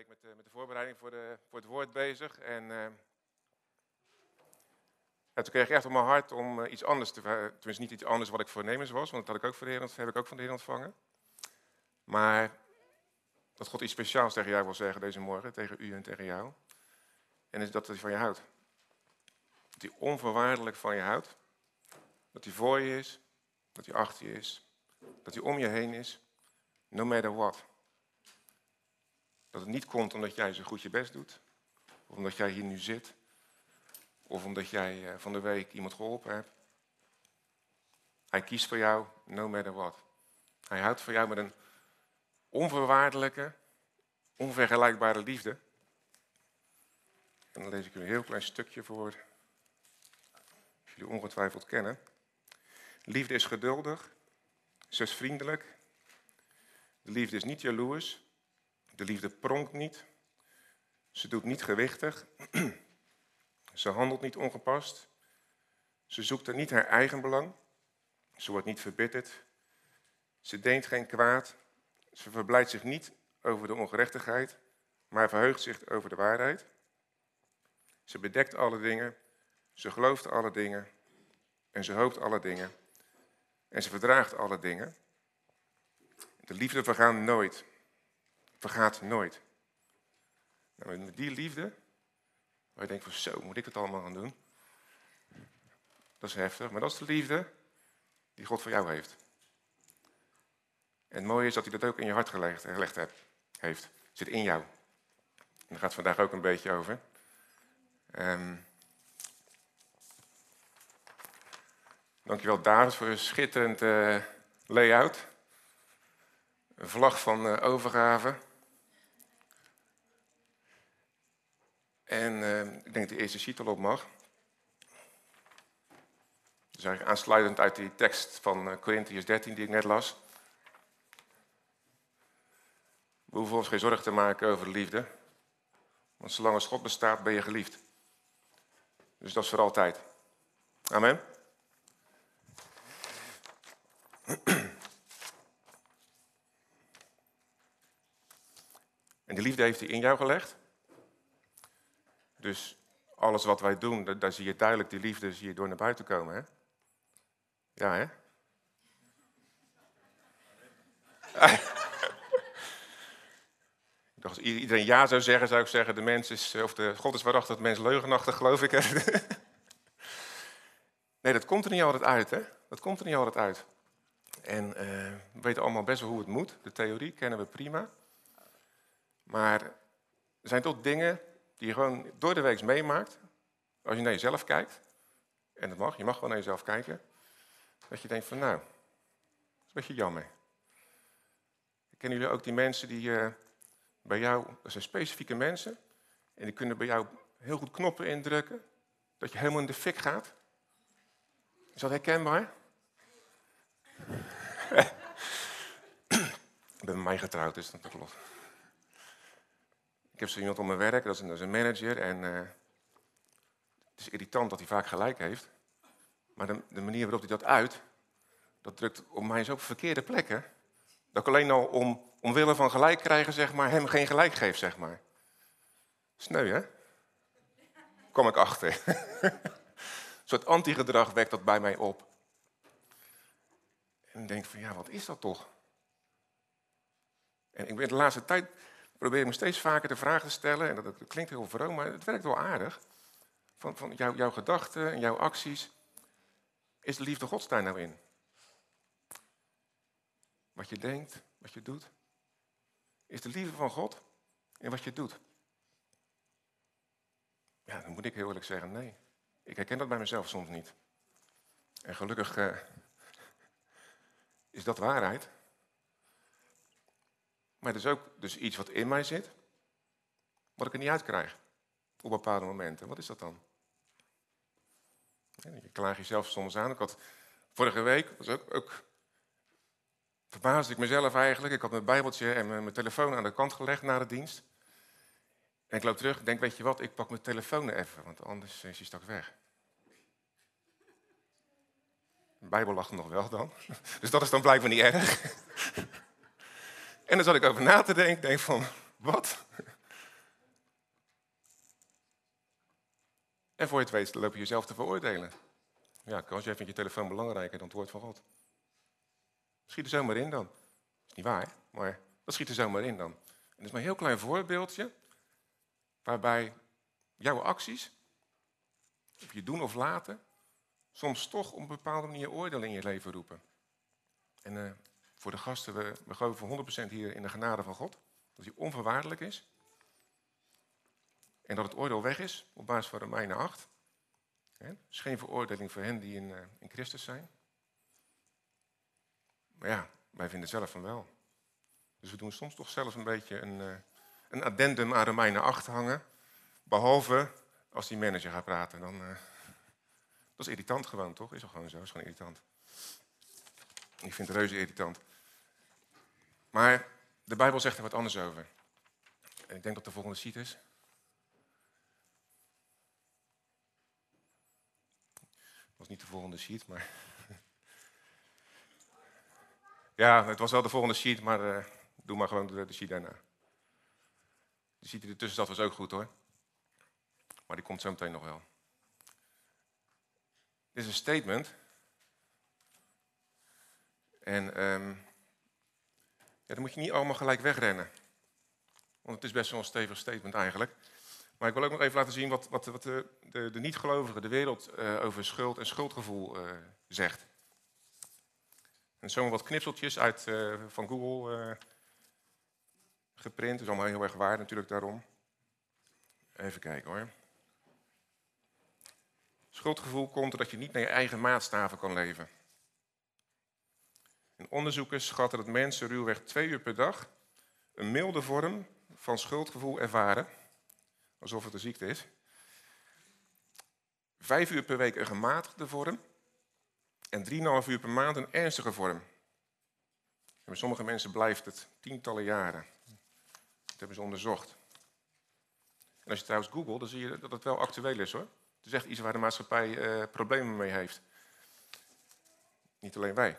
week met, de, met de voorbereiding voor, de, voor het woord bezig. En uh, toen kreeg ik echt op mijn hart om uh, iets anders te... Tenminste, niet iets anders wat ik voornemens was, want dat had ik ook van de heb ik ook van de Heer ontvangen. Maar dat God iets speciaals tegen jou wil zeggen deze morgen, tegen u en tegen jou. En is dat hij van je houdt. Dat hij onvoorwaardelijk van je houdt. Dat hij voor je is, dat hij achter je is, dat hij om je heen is, no matter what. Dat het niet komt omdat jij zo goed je best doet. Of omdat jij hier nu zit. Of omdat jij eh, van de week iemand geholpen hebt. Hij kiest voor jou, no matter what. Hij houdt voor jou met een onvoorwaardelijke, onvergelijkbare liefde. En dan lees ik u een heel klein stukje voor. Als jullie ongetwijfeld kennen. Liefde is geduldig. Ze is vriendelijk. De liefde is niet jaloers. De liefde pronkt niet. Ze doet niet gewichtig. Ze handelt niet ongepast. Ze zoekt er niet haar eigen belang. Ze wordt niet verbitterd. Ze deent geen kwaad. Ze verblijdt zich niet over de ongerechtigheid, maar verheugt zich over de waarheid. Ze bedekt alle dingen. Ze gelooft alle dingen. En ze hoopt alle dingen. En ze verdraagt alle dingen. De liefde vergaat nooit vergaat nooit. Nou, die liefde, waar je denkt van zo, moet ik het allemaal gaan doen? Dat is heftig, maar dat is de liefde die God voor jou heeft. En het mooie is dat hij dat ook in je hart gelegd, gelegd heeft. zit in jou. En daar gaat het vandaag ook een beetje over. Um, dankjewel David voor een schitterend uh, layout. Een vlag van uh, overgave. En uh, ik denk dat de eerste sheet al op mag. Dus eigenlijk aansluitend uit die tekst van uh, Corinthians 13 die ik net las. We hoeven ons geen zorgen te maken over de liefde. Want zolang als God bestaat, ben je geliefd. Dus dat is voor altijd. Amen. En die liefde heeft hij in jou gelegd. Dus alles wat wij doen, daar zie je duidelijk die liefde zie je door naar buiten komen. Hè? Ja, hè? als iedereen ja zou zeggen, zou ik zeggen, de mens is, of de God is waarachtig, de mens leugenachtig, geloof ik. nee, dat komt er niet altijd uit, hè? Dat komt er niet altijd uit. En uh, we weten allemaal best wel hoe het moet. De theorie kennen we prima. Maar er zijn toch dingen die je gewoon door de week meemaakt, als je naar jezelf kijkt, en dat mag, je mag gewoon naar jezelf kijken, dat je denkt van nou, dat is een beetje jammer. Kennen jullie ook die mensen die uh, bij jou, dat zijn specifieke mensen, en die kunnen bij jou heel goed knoppen indrukken, dat je helemaal in de fik gaat? Is dat herkenbaar? ik ben met mij getrouwd, dus dat klopt. Ik heb zo iemand op mijn werk, dat is een, een manager. En uh, het is irritant dat hij vaak gelijk heeft. Maar de, de, manier waarop hij dat uit, dat drukt op mij zo op verkeerde plekken. Dat ik alleen al om, omwille van gelijk krijgen, zeg maar, hem geen gelijk geef, zeg maar. Sneu, hè? Kom ik achter. een soort antigedrag wekt dat bij mij op. En ik denk van, ja, wat is dat toch? En ik ben de laatste tijd probeer me steeds vaker de vraag te stellen, en dat, klinkt heel vroom, maar het werkt wel aardig. Van, van jou, jouw gedachten en jouw acties. Is de liefde Gods daar nou in? Wat je denkt, wat je doet. Is de liefde van God in wat je doet? Ja, dan moet ik heel eerlijk zeggen, nee. Ik herken dat bij mezelf soms niet. En gelukkig uh, is dat waarheid. Maar het is ook dus iets wat in mij zit, wat ik er niet uit krijg op bepaalde momenten. Wat is dat dan? Je klaagt jezelf soms aan. Ik had, vorige week was ook, ook verbaasde ik mezelf eigenlijk. Ik had mijn bijbeltje en mijn, telefoon aan de kant gelegd na de dienst. En ik loop terug ik denk, weet je wat, ik pak mijn telefoon even, want anders is hij straks weg. De Bijbel lag nog wel dan. Dus dat is dan blijkbaar niet erg. En dan zat ik over na te denken, denk van, wat? En voor je het weet, loop je jezelf te veroordelen. Ja, als jij vindt je telefoon belangrijker dan het woord van God. Schiet er zomaar in dan. Dat is niet waar, maar dat schiet er zomaar in dan. En dat is maar een heel klein voorbeeldje, waarbij jouw acties, of je doen of laten, soms toch op een bepaalde manier oordeel in je leven roepen. En uh, voor de gasten, we, we geloven 100% hier in de genade van God. Dat hij onverwaardelijk is. En dat het oordeel weg is, op basis van Romeinen 8. Er is geen veroordeling voor hen die in, uh, in Christus zijn. Maar ja, wij vinden zelf van wel. Dus we doen soms toch zelfs een beetje een, uh, een addendum aan Romeinen 8 hangen. Behalve als die manager gaat praten. Dan, uh, dat is irritant gewoon, toch? Is toch gewoon zo? Is gewoon irritant. Ik vind het reuze irritant. Maar de Bijbel zegt er wat anders over. En ik denk dat de volgende sheet is. Het was niet de volgende sheet, maar. ja, het was wel de volgende sheet, maar uh, doe maar gewoon de, de sheet daarna. De sheet die ertussen zat was ook goed hoor. Maar die komt zo meteen nog wel. Dit is een statement. En um, ja, dan moet je niet allemaal gelijk wegrennen. Want het is best wel een stevig statement eigenlijk. Maar ik wil ook nog even laten zien wat, wat, wat de, de, de niet-gelovigen, de wereld uh, over schuld en schuldgevoel uh, zegt. En zomaar wat knipseltjes uit, uh, van Google geprint. Dat is allemaal heel erg waar natuurlijk daarom. Even kijken hoor. Schuldgevoel komt doordat je niet naar je eigen maatstaven kan leven. Onderzoekers schatten dat mensen ruwweg twee uur per dag een milde vorm van schuldgevoel ervaren, alsof het een ziekte is. Vijf uur per week een gematigde vorm en drieënhalf uur per maand een ernstige vorm. En bij sommige mensen blijft het tientallen jaren. Dat hebben ze onderzocht. En als je trouwens googelt, dan zie je dat het wel actueel is hoor. Het is echt iets waar de maatschappij uh, problemen mee heeft. Niet alleen wij.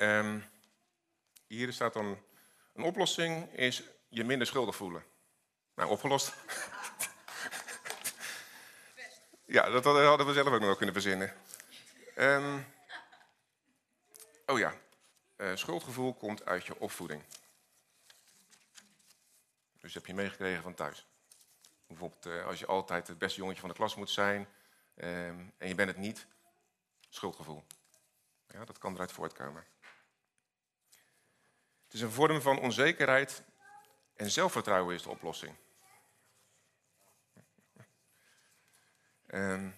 Um, hier staat dan, een oplossing is je minder schuldig voelen. Nou, opgelost. ja, dat hadden we zelf ook nog kunnen verzinnen. Um, oh ja, uh, schuldgevoel komt uit je opvoeding. Dus heb je meegekregen van thuis. Bijvoorbeeld uh, als je altijd het beste jongetje van de klas moet zijn um, en je bent het niet, schuldgevoel. Ja, dat kan eruit voortkomen. Het is een vorm van onzekerheid en zelfvertrouwen is de oplossing. Um,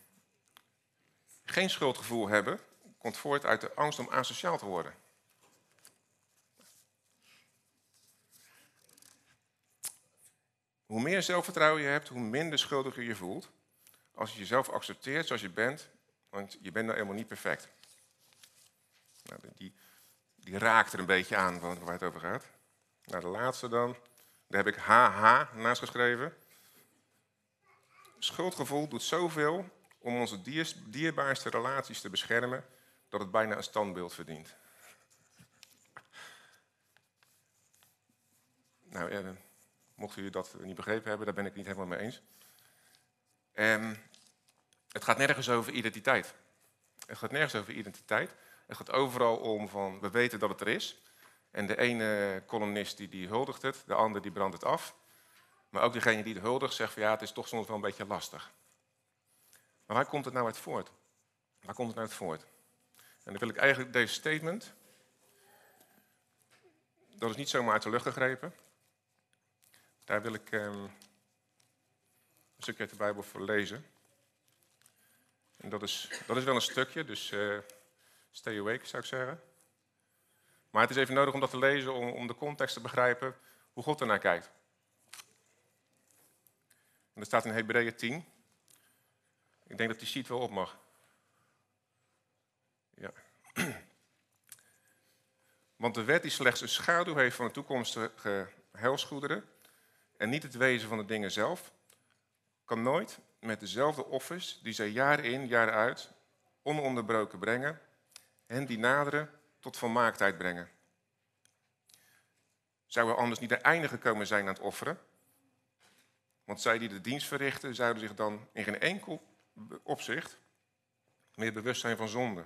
geen schuldgevoel hebben komt voort uit de angst om asociaal te worden. Hoe meer zelfvertrouwen je hebt, hoe minder schuldig je je voelt. Als je jezelf accepteert zoals je bent, want je bent nou helemaal niet perfect. Nou, die, die raakt er een beetje aan waar het over gaat. Nou, de laatste dan. Daar heb ik HH naast geschreven. Schuldgevoel doet zoveel om onze dierbaarste relaties te beschermen dat het bijna een standbeeld verdient. Nou, ja, mocht u dat niet begrepen hebben, daar ben ik niet helemaal mee eens. Um, het gaat nergens over identiteit. Het gaat nergens over identiteit. Het gaat overal om van, we weten dat het er is. En de ene columnist die, die huldigt het, de ander die brandt het af. Maar ook degene die het huldigt zegt van ja, het is toch soms wel een beetje lastig. Maar waar komt het nou uit voort? Waar komt het nou uit voort? En dan wil ik eigenlijk deze statement, dat is niet zomaar uit de lucht gegrepen. Daar wil ik um, een stukje uit de Bijbel voor lezen. En dat is, dat is wel een stukje, dus uh, Stay awake, zou ik zeggen. Maar het is even nodig om dat te lezen, om, om de context te begrijpen hoe God ernaar kijkt. En dat staat in Hebreeën 10. Ik denk dat die sheet wel op mag. Ja. Want de wet die slechts een schaduw heeft van de toekomstige heilsgoederen en niet het wezen van de dingen zelf, kan nooit met dezelfde offers die zij jaar in, jaar uit ononderbroken brengen, hen die naderen tot volmaaktheid brengen. Zou er anders niet een einde gekomen zijn aan het offeren? Want zij die de dienst verrichten, zouden zich dan in geen enkel opzicht meer bewust zijn van zonde,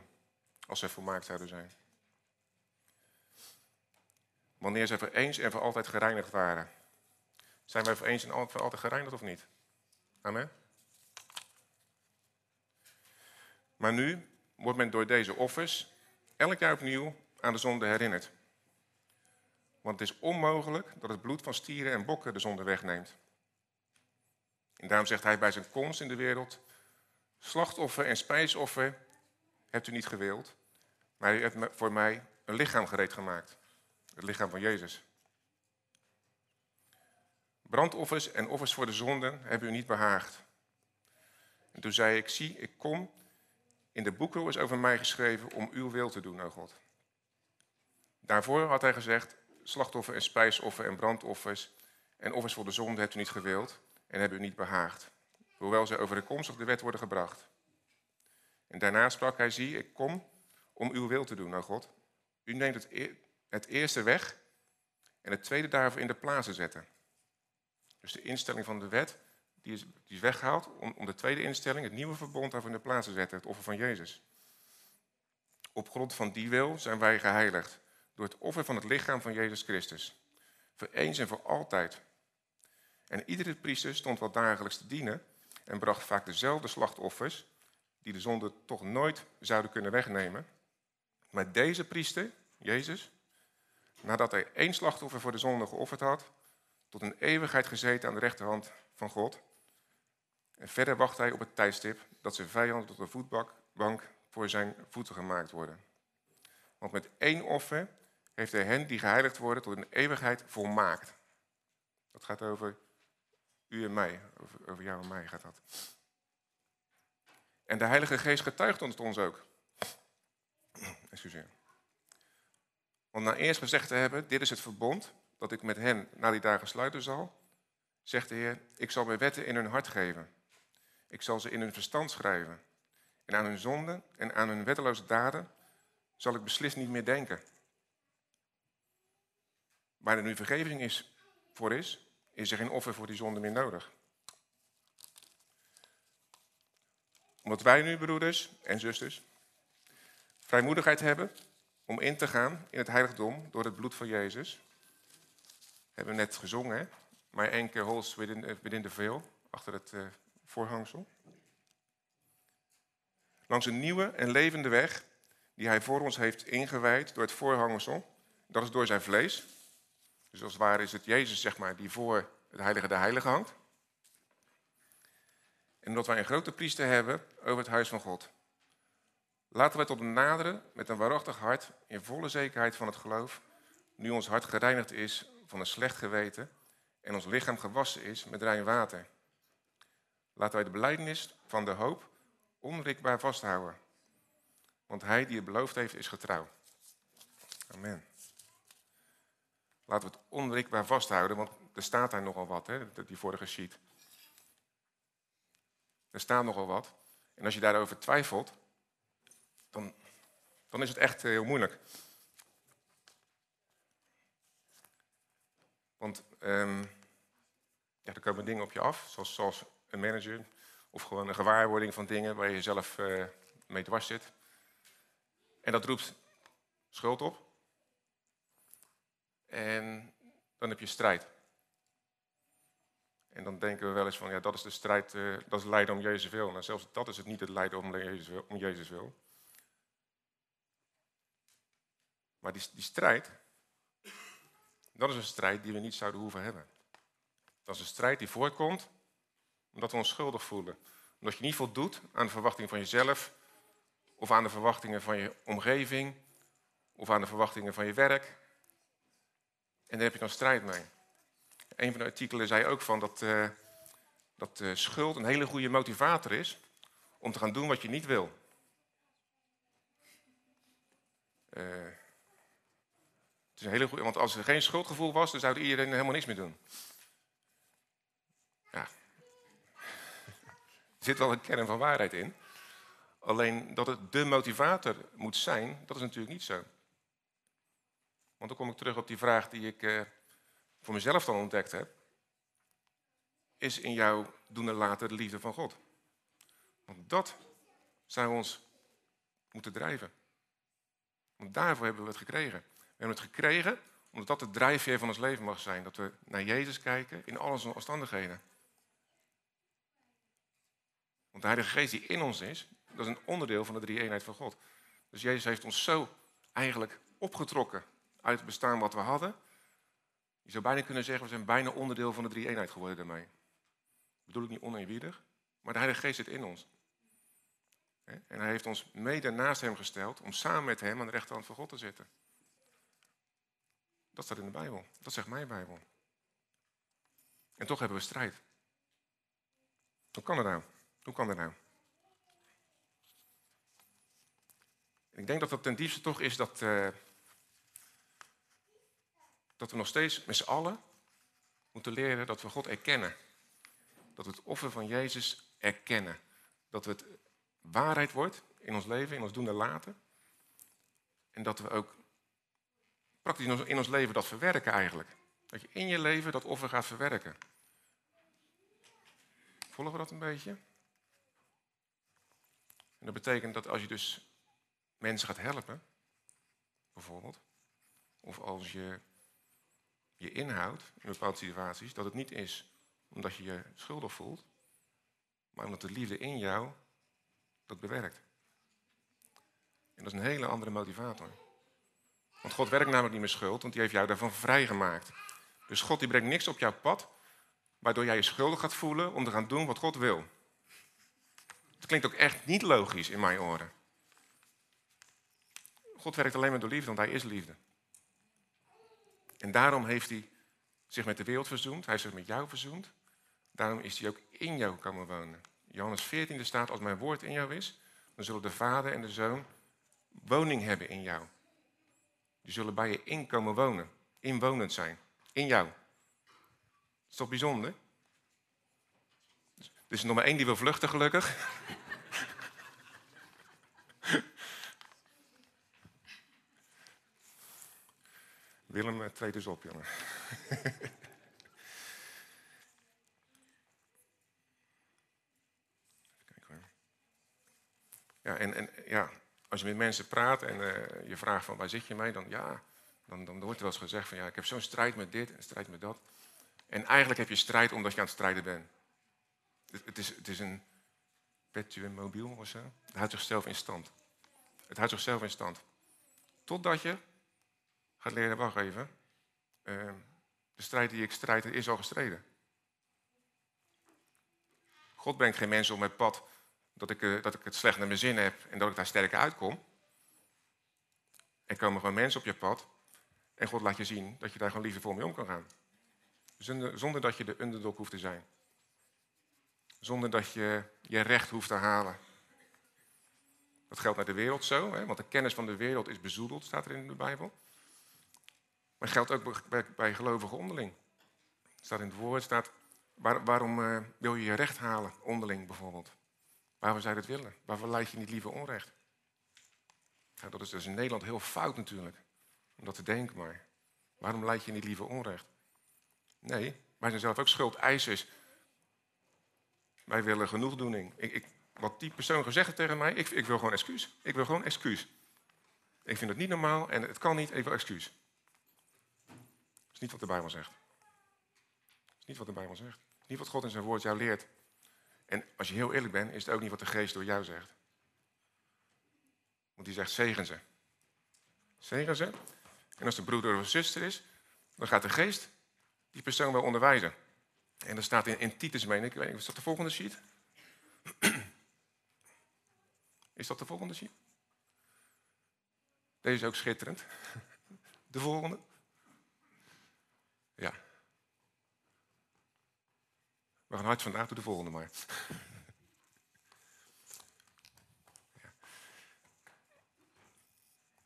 als zij volmaakt zouden zijn. Wanneer zij voor eens en voor altijd gereinigd waren. Zijn wij voor eens en voor altijd gereinigd of niet? Amen. Maar nu wordt men door deze offers elk jaar opnieuw aan de zonde herinnerd. Want het is onmogelijk dat het bloed van stieren en bokken de zonde wegneemt. En daarom zegt hij bij zijn komst in de wereld: Slachtoffer en spijsoffer hebt u niet gewild, maar u hebt voor mij een lichaam gereed gemaakt. Het lichaam van Jezus. Brandoffers en offers voor de zonden hebben u niet behaagd. En toen zei ik, zie, ik kom. In de boekrol is over mij geschreven om uw wil te doen, o God. Daarvoor had hij gezegd, slachtoffer en spijsoffer en brandoffers en offers voor de zonde hebt u niet gewild en hebben u niet behaagd. Hoewel ze overeenkomstig de wet worden gebracht. En daarna sprak hij, zie, ik kom om uw wil te doen, o God. U neemt het, het eerste weg en het tweede daarvoor in de plaats te zetten. Dus de instelling van de wet, die is, die weggehaald om, om de tweede instelling, het nieuwe verbond, daarvoor in de plaats te zetten, het offer van Jezus. Op grond van die wil zijn wij geheiligd door het offer van het lichaam van Jezus Christus. Voor eens en voor altijd. En iedere priester stond wel dagelijks te dienen en bracht vaak dezelfde slachtoffers, die de zonde toch nooit zouden kunnen wegnemen. Maar deze priester, Jezus, nadat hij één slachtoffer voor de zonde geofferd had, tot een eeuwigheid gezeten aan de rechterhand van God. En verder wacht hij op het tijdstip dat zijn vijanden tot een voetbank voor zijn voeten gemaakt worden. Want met één offer heeft hij hen die geheiligd worden tot een eeuwigheid volmaakt. Dat gaat over u en mij, over, over jou en mij gaat dat. En de Heilige Geest getuigt ons, ons ook. Excuseer. Want na eerst gezegd te hebben, dit is het verbond dat ik met hen na die dagen sluiten zal, zegt de Heer, ik zal mijn wetten in hun hart geven. Ik zal ze in hun verstand schrijven. En aan hun zonden en aan hun wetteloze daden zal ik beslist niet meer denken. Waar er nu vergeving is, voor is, is er geen offer voor die zonde meer nodig. Omdat wij nu, broeders en zusters, vrijmoedigheid hebben om in te gaan in het heiligdom door het bloed van Jezus. Hebben we net gezongen, hè? My anchor holds within, eh, within the achter het uh, voorhangsel. Langs een nieuwe en levende weg die hij voor ons heeft ingewijd door het voorhangsel. Dat is door zijn vlees. Dus als het ware is het Jezus, zeg maar, die voor het heilige de heilige hangt. En omdat wij een grote priester hebben over het huis van God. Laten wij tot hem naderen met een waarachtig hart, in volle zekerheid van het geloof, nu ons hart gereinigd is van een slecht geweten en ons lichaam gewassen is met rein water. Laten wij de belijdenis van de hoop onwrikbaar vasthouden. Want hij die het beloofd heeft, is getrouw. Amen. Laten we het onwrikbaar vasthouden, want er staat daar nogal wat, hè, die vorige sheet. Er staat nogal wat. En als je daarover twijfelt, dan, dan is het echt heel moeilijk. Want um, ja, er komen dingen op je af, zoals, zoals, een manager of gewoon een gewaarwording van dingen waar je zelf uh, mee dwars zit. En dat roept schuld op. En dan heb je strijd. En dan denken we wel eens van, ja, dat is de strijd, uh, dat is lijden om Jezus wil. Nou, zelfs dat is het niet het lijden om Jezus wil. Om Jezus wil. Maar die, die strijd, dat is een strijd die we niet zouden hoeven hebben. Dat is een strijd die voorkomt omdat we ons schuldig voelen. Omdat je niet voldoet aan de verwachting van jezelf, of aan de verwachtingen van je omgeving, of aan de verwachtingen van je werk. En daar heb je dan strijd mee. Een van de artikelen zei ook van dat, uh, dat uh, schuld een hele goede motivator is om te gaan doen wat je niet wil. Uh, het is een hele goede, want als er geen schuldgevoel was, dan zou iedereen helemaal niks meer doen. Ja. Er zit wel een kern van waarheid in. Alleen dat het de motivator moet zijn, dat is natuurlijk niet zo. Want dan kom ik terug op die vraag die ik uh, voor mezelf dan ontdekt heb. is in jou doen en laten de liefde van God. Want dat zou ons moeten drijven. Want daarvoor hebben we het gekregen. We hebben het gekregen omdat dat de drijfveer van ons leven mag zijn. Dat we naar Jezus kijken in al onze omstandigheden. Want de Heilige Geest die in ons is, dat is een onderdeel van de drie-eenheid van God. Dus Jezus heeft ons zo eigenlijk opgetrokken uit het bestaan wat we hadden. Je zou bijna kunnen zeggen, we zijn bijna onderdeel van de drie-eenheid geworden daarmee. Dat bedoel ik niet oneerbiedig, maar de Heilige Geest zit in ons. En hij heeft ons mede naast hem gesteld om samen met hem aan de rechterhand van God te zitten. Dat staat in de Bijbel. Dat zegt mijn Bijbel. En toch hebben we strijd. Hoe kan dat nou? Hoe kan dat nou? Ik denk dat dat ten diepste toch is dat, uh, dat we nog steeds met z'n allen moeten leren dat we God erkennen. Dat we het offer van Jezus erkennen. Dat het waarheid wordt in ons leven, in ons doen en laten. En dat we ook praktisch in ons leven dat verwerken eigenlijk. Dat je in je leven dat offer gaat verwerken. Volgen we dat een beetje? Dat betekent dat als je dus mensen gaat helpen, bijvoorbeeld, of als je je inhoudt in bepaalde situaties, dat het niet is omdat je je schuldig voelt, maar omdat de liefde in jou dat bewerkt. En dat is een hele andere motivator. Want God werkt namelijk niet meer schuld, want die heeft jou daarvan vrijgemaakt. Dus God die brengt niks op jouw pad, waardoor jij je schuldig gaat voelen om te gaan doen wat God wil. Dat klinkt ook echt niet logisch in mijn oren. God werkt alleen maar door liefde, want hij is liefde. En daarom heeft hij zich met de wereld verzoend. Hij heeft zich met jou verzoend. Daarom is hij ook in jou komen wonen. Johannes 14 staat, als mijn woord in jou is, dan zullen de vader en de zoon woning hebben in jou. Die zullen bij je inkomen wonen, inwonend zijn, in jou. Dat is toch bijzonder? Er is nog maar één die wil vluchten, gelukkig. Willem, eh, treed dus op, jongen. Ja, en, en ja, als je met mensen praat en uh, je vraagt van waar zit je mee, dan ja, dan, dan wordt er wel eens gezegd van ja, ik heb zo'n strijd met dit en strijd met dat. En eigenlijk heb je strijd omdat je aan het strijden bent. Het, het is, het is een perpetuum mobiel of zo. Het houdt zichzelf in stand. Het houdt zichzelf in stand. Totdat je gaat leren, wacht even. Uh, de strijd die ik strijd, is al gestreden. God brengt geen mensen op mijn pad dat ik, uh, dat ik het slecht naar mijn zin heb en dat ik daar sterker uitkom. Er komen gewoon mensen op je pad en God laat je zien dat je daar gewoon liefdevol mee om kan gaan. Zonder, zonder dat je de underdog hoeft te zijn. Zonder dat je je recht hoeft te halen. Dat geldt naar de wereld zo, hè? want de kennis van de wereld is bezoedeld, staat er in de Bijbel. Maar geldt ook bij, bij gelovigen onderling. staat in het woord, staat, waar, waarom uh, wil je je recht halen onderling bijvoorbeeld? Waarom zou je dat willen? Waarvoor leid je niet liever onrecht? Dat is dus in Nederland heel fout natuurlijk, om dat te denken maar. Waarom leid je niet liever onrecht? Nee, wij zijn zelf ook schuldeisers. Wij willen genoegdoening. Ik, ik, wat die persoon gezegd heeft tegen mij, ik, ik wil gewoon excuus. Ik wil gewoon excuus. Ik vind het niet normaal en het kan niet, even excuus. Niet wat de Bijbel zegt. Is niet wat de Bijbel zegt. Niet wat God in zijn woord jou leert. En als je heel eerlijk bent, is het ook niet wat de geest door jou zegt. Want die zegt, zegen ze. Zegen ze. En als de broeder of zuster is, dan gaat de geest die persoon wel onderwijzen. En dat staat in, in Titus, meen ik. is dat de volgende sheet? Is dat de volgende sheet? Deze is ook schitterend. De volgende. Ja. We gaan hard vandaag, doe de volgende maar.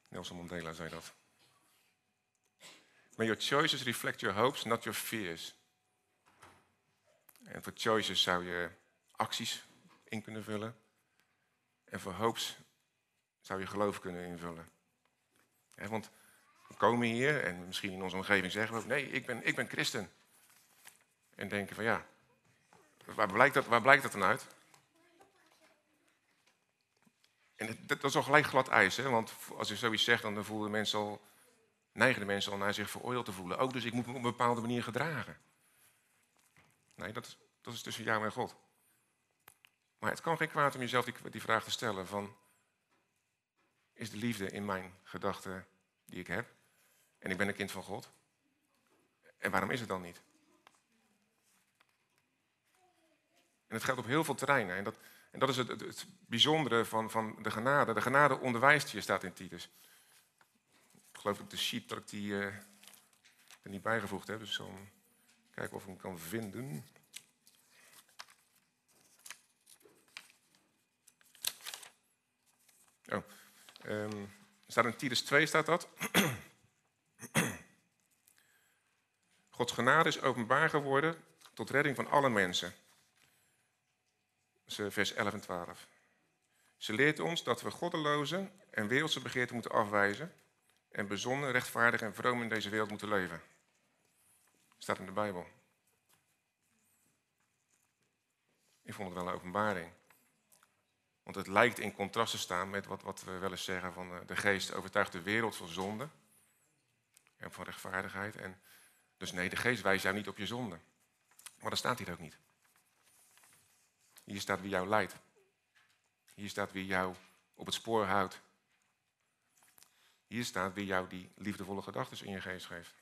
Nelson Mandela zei dat. May your choices reflect your hopes, not your fears. En voor choices zou je acties in kunnen vullen. En voor hopes zou je geloof kunnen invullen. want we komen hier en misschien in onze omgeving zeggen we ook: nee, ik ben, ik ben christen. En denken van ja, waar, blijkt dat, waar blijkt dat dan uit? En dat, is al gelijk glad ijs, hè? want als je zoiets zegt, dan voelen mensen al, neigen de mensen al naar zich veroordeeld te voelen. Ook dus ik moet me op een bepaalde manier gedragen. Nee, dat is, dat is tussen jou en God. Maar het kan geen kwaad om jezelf die, die vraag te stellen van, is de liefde in mijn gedachten die ik heb? En ik ben een kind van God. En waarom is het dan niet? En het geldt op heel veel terreinen. En dat, en dat is het, bijzondere van, van de genade. De genade onderwijst je, staat in Titus. Ik geloof dat de sheet dat ik die uh, er niet bijgevoegd heb. Dus ik zal kijken of ik hem kan vinden. Oh, um, staat in Titus 2 staat dat. Gods genade is openbaar geworden tot redding van alle mensen. Vers 11 en 12. Ze leert ons dat we goddeloze en wereldse begeerten moeten afwijzen en bezonnen, rechtvaardig en vroom in deze wereld moeten leven. Staat in de Bijbel. Ik vond het wel een openbaring. Want het lijkt in contrast te staan met wat, wat we wel eens zeggen van eh, de geest overtuigt de wereld van zonde en van rechtvaardigheid. En dus nee, de geest wijst jou niet op je zonde. Maar dat staat hier ook niet. Hier staat wie jou leidt. Hier staat wie jou op het spoor houdt. Hier staat wie jou die liefdevolle gedachten in je geest geeft.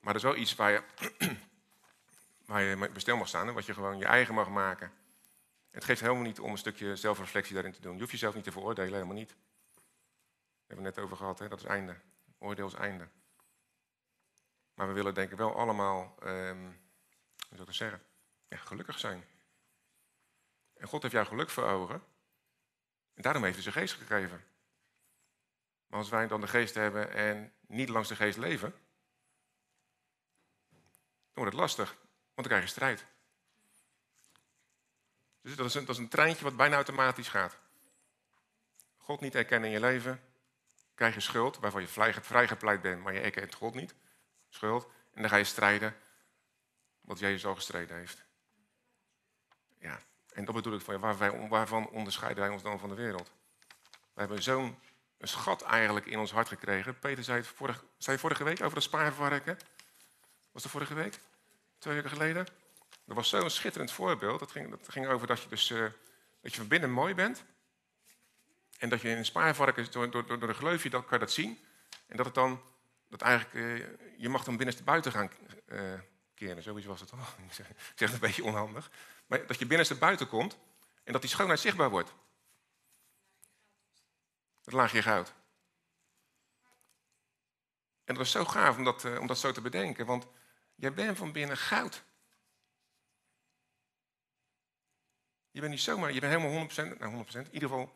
Maar dat is wel iets waar je, waar je bestel mag staan wat je gewoon je eigen mag maken. Het geeft helemaal niet om een stukje zelfreflectie daarin te doen. Je hoeft jezelf niet te veroordelen, helemaal niet. Daar hebben we het net over gehad, hè? dat is einde. Oordeel is einde. Maar we willen denk ik wel allemaal, um, hoe zou ik zeggen, ja, gelukkig zijn. En God heeft jou geluk voor ogen. En daarom heeft hij zijn geest gegeven. Maar als wij dan de geest hebben en niet langs de geest leven, dan wordt het lastig, want dan krijg je strijd. Dus dat is, een, treintje wat bijna automatisch gaat. God niet erkennen in je leven, krijg je schuld, waarvan je vrijgepleit bent, maar je erkent God niet. Schuld. En dan ga je strijden, wat Jezus al gestreden heeft. Ja, en dat bedoel ik van, wij, waarvan onderscheiden wij ons dan van de wereld? We hebben zo'n schat eigenlijk in ons hart gekregen. Peter zei het vorige, zei vorige week over dat spaarvarken. Was dat vorige week? Twee weken geleden? Dat was zo'n schitterend voorbeeld. Dat ging, dat ging over dat je, dus, uh, dat je van binnen mooi bent. En dat je in een spaarvarken, door, door, door een gleufje, dat kan je dat zien. En dat het dan, dat eigenlijk, uh, je mag dan binnenste buiten gaan uh, keren. Zoiets was het toch? Ik zeg het een beetje onhandig. Maar dat je binnenste buiten komt en dat die schoonheid zichtbaar wordt. Het laagje goud. En dat was zo gaaf om dat, om dat zo te bedenken, want jij bent van binnen goud. Je bent niet zomaar, je bent helemaal 100%, nou 100%, in ieder geval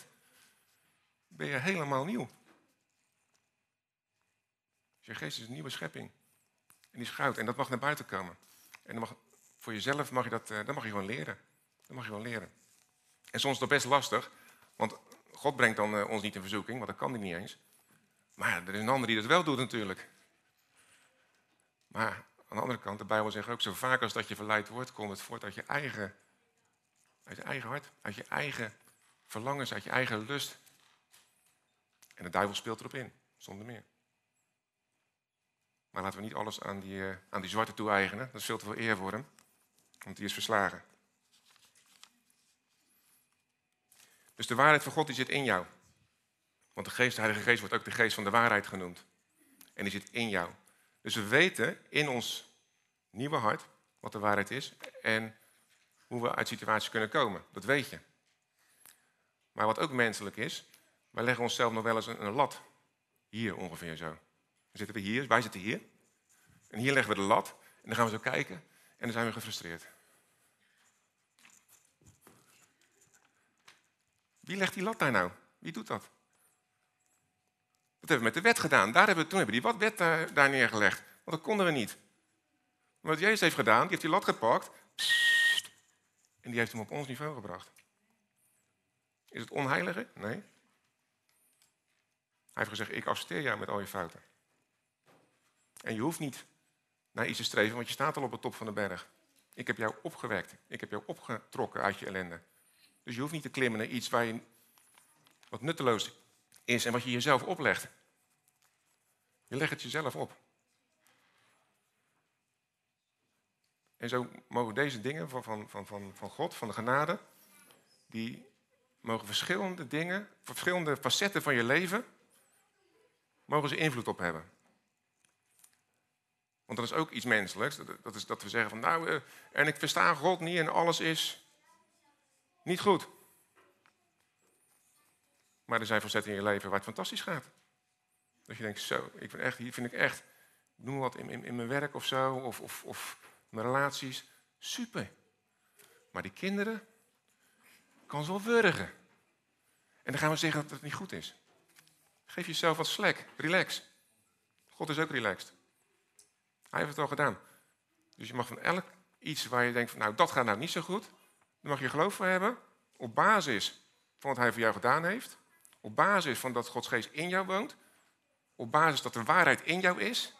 33,3% ben je helemaal nieuw. Dus je geest is een nieuwe schepping. En die is goud. En dat mag naar buiten komen. En dan mag, voor jezelf mag je dat, eh, dat mag je gewoon leren. Dat mag je gewoon leren. En soms is dat best lastig, want God brengt dan uh, ons niet in verzoeking, want dat kan hij niet eens. Maar er is een ander die dat wel doet natuurlijk. Maar aan de andere kant, de Bijbel zegt ook, zo vaak als dat je verleid wordt, komt het voort uit je eigen, uit je eigen hart, uit je eigen verlangens, uit je eigen lust. En de duivel speelt erop in, zonder meer. Maar laten we niet alles aan die, uh, aan die zwarte toe-eigenen. Dat is veel te veel eer voor hem, want die is verslagen. Dus de waarheid van God die zit in jou. Want de, geest, de Heilige Geest wordt ook de geest van de waarheid genoemd. En die zit in jou. Dus we weten in ons nieuwe hart wat de waarheid is en hoe we uit situaties kunnen komen. Dat weet je. Maar wat ook menselijk is, wij leggen onszelf nog wel eens een, een lat. Hier ongeveer zo. Dan zitten we hier, wij zitten hier. En hier leggen we de lat. En dan gaan we zo kijken. En dan zijn we gefrustreerd. Wie legt die lat daar nou? Wie doet dat? Dat hebben we met de wet gedaan. Daar hebben we, toen hebben we die wat wet daar, neergelegd. Want dat konden we niet. Maar wat Jezus heeft gedaan, die heeft die lat gepakt. en die heeft hem op ons niveau gebracht. Is het onheilige? Nee. Hij heeft gezegd, ik accepteer jou met al je fouten. En je hoeft niet naar iets te streven, want je staat al op de top van de berg. Ik heb jou opgewekt. Ik heb jou opgetrokken uit je ellende. Dus je hoeft niet te klimmen naar iets waar wat nutteloos is en wat je jezelf oplegt. Je legt het jezelf op. En zo mogen deze dingen van, van, van, van, van God, van de genade, die mogen verschillende dingen, verschillende facetten van je leven, mogen ze invloed op hebben. Want dat is ook iets menselijks. Dat is dat we zeggen van nou, eh, en ik versta God niet en alles is niet goed. Maar er zijn facetten in je leven waar het fantastisch gaat. Dat je denkt, zo, ik vind echt, hier vind ik echt, noem wat in, in, in mijn werk of zo, of, of, of mijn relaties, super. Maar die kinderen, kan ze wel wurgen. En dan gaan we zeggen dat het niet goed is. Geef jezelf wat slack, relax. God is ook relaxed. Hij heeft het al gedaan. Dus je mag van elk iets waar je denkt, van, nou dat gaat nou niet zo goed, daar mag je geloof voor hebben, op basis van wat hij voor jou gedaan heeft, op basis van dat Gods geest in jou woont, op basis dat de waarheid in jou is,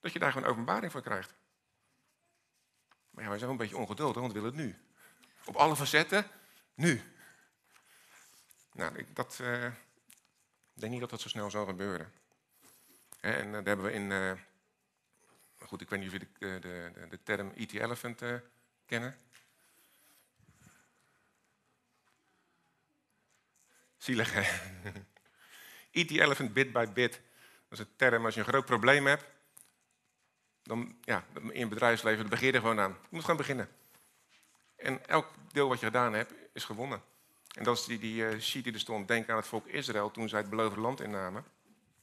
dat je daar gewoon openbaring van krijgt. Maar ja, wij zijn wel een beetje ongeduldig, want we willen het nu. Op alle facetten, nu. Nou, ik dat, uh, denk niet dat dat zo snel zal gebeuren. En uh, daar hebben we in... Uh, goed, ik weet niet of jullie de, de, de, term E.T. Elephant kennen. Zielig, hè? E.T. Elephant bit by bit. Dat is een term als je een groot probleem hebt. Dan, ja, in het bedrijfsleven, dan begin je er gewoon aan. Je moet gewoon beginnen. En elk deel wat je gedaan hebt, is gewonnen. En dat is die, die uh, sheet die er stond. Denk aan het volk Israël toen zij het beloofde land innamen.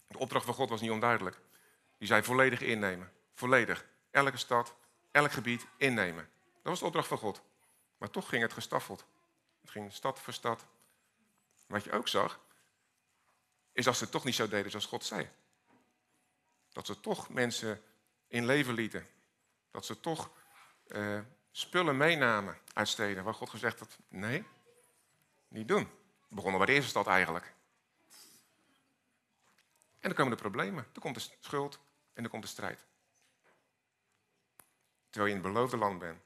De opdracht van God was niet onduidelijk. Die zei volledig innemen. Volledig. Elke stad, elk gebied innemen. Dat was de opdracht van God. Maar toch ging het gestaffeld. Het ging stad voor stad. Wat je ook zag, is dat ze toch niet zo deden zoals God zei. Dat ze toch mensen in leven lieten. Dat ze toch uh, spullen meenamen uit steden waar God gezegd had, nee, niet doen. We begonnen bij de eerste stad eigenlijk. En dan komen de problemen. Dan komt de schuld en dan komt de strijd. Terwijl je in het beloofde land bent.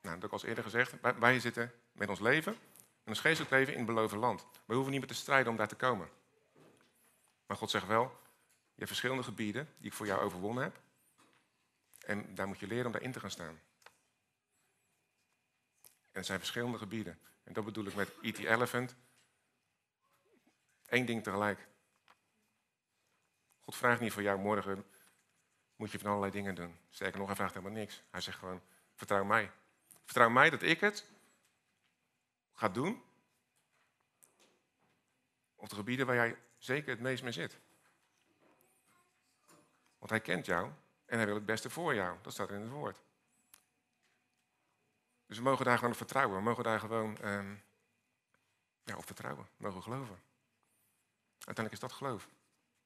Nou, dat heb ik al eerder gezegd. Wij zitten met ons leven, en ons geestelijk leven in het beloofde land. We hoeven niet meer te strijden om daar te komen. Maar God zegt wel, je hebt verschillende gebieden die ik voor jou overwonnen heb. En daar moet je leren om daarin te gaan staan. En het zijn verschillende gebieden. En dat bedoel ik met E.T. Elephant. Eén ding tegelijk. God vraagt niet voor jou morgen, moet je van allerlei dingen doen. Sterker nog, hij vraagt helemaal niks. Hij zegt gewoon, vertrouw mij. Vertrouw mij dat ik het ga doen. Op de gebieden waar jij zeker het meest mee zit. Want hij kent jou en hij wil het beste voor jou. Dat staat in het woord. Dus we mogen daar gewoon op vertrouwen. We mogen daar gewoon um, ja, op vertrouwen. We mogen geloven. Uiteindelijk is dat geloof.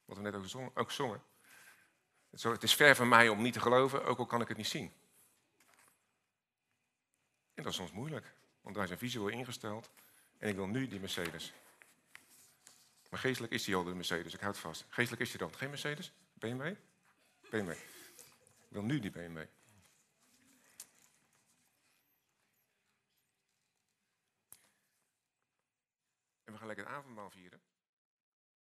Wat we net ook, zongen. Ook zongen. Het is ver van mij om niet te geloven, ook al kan ik het niet zien. En dat is soms moeilijk, want wij zijn visueel ingesteld. En ik wil nu die Mercedes. Maar geestelijk is die al de Mercedes, ik houd vast. Geestelijk is die dan. Geen Mercedes? BMW? BMW. Ik wil nu die BMW. En we gaan lekker het avondmaal vieren.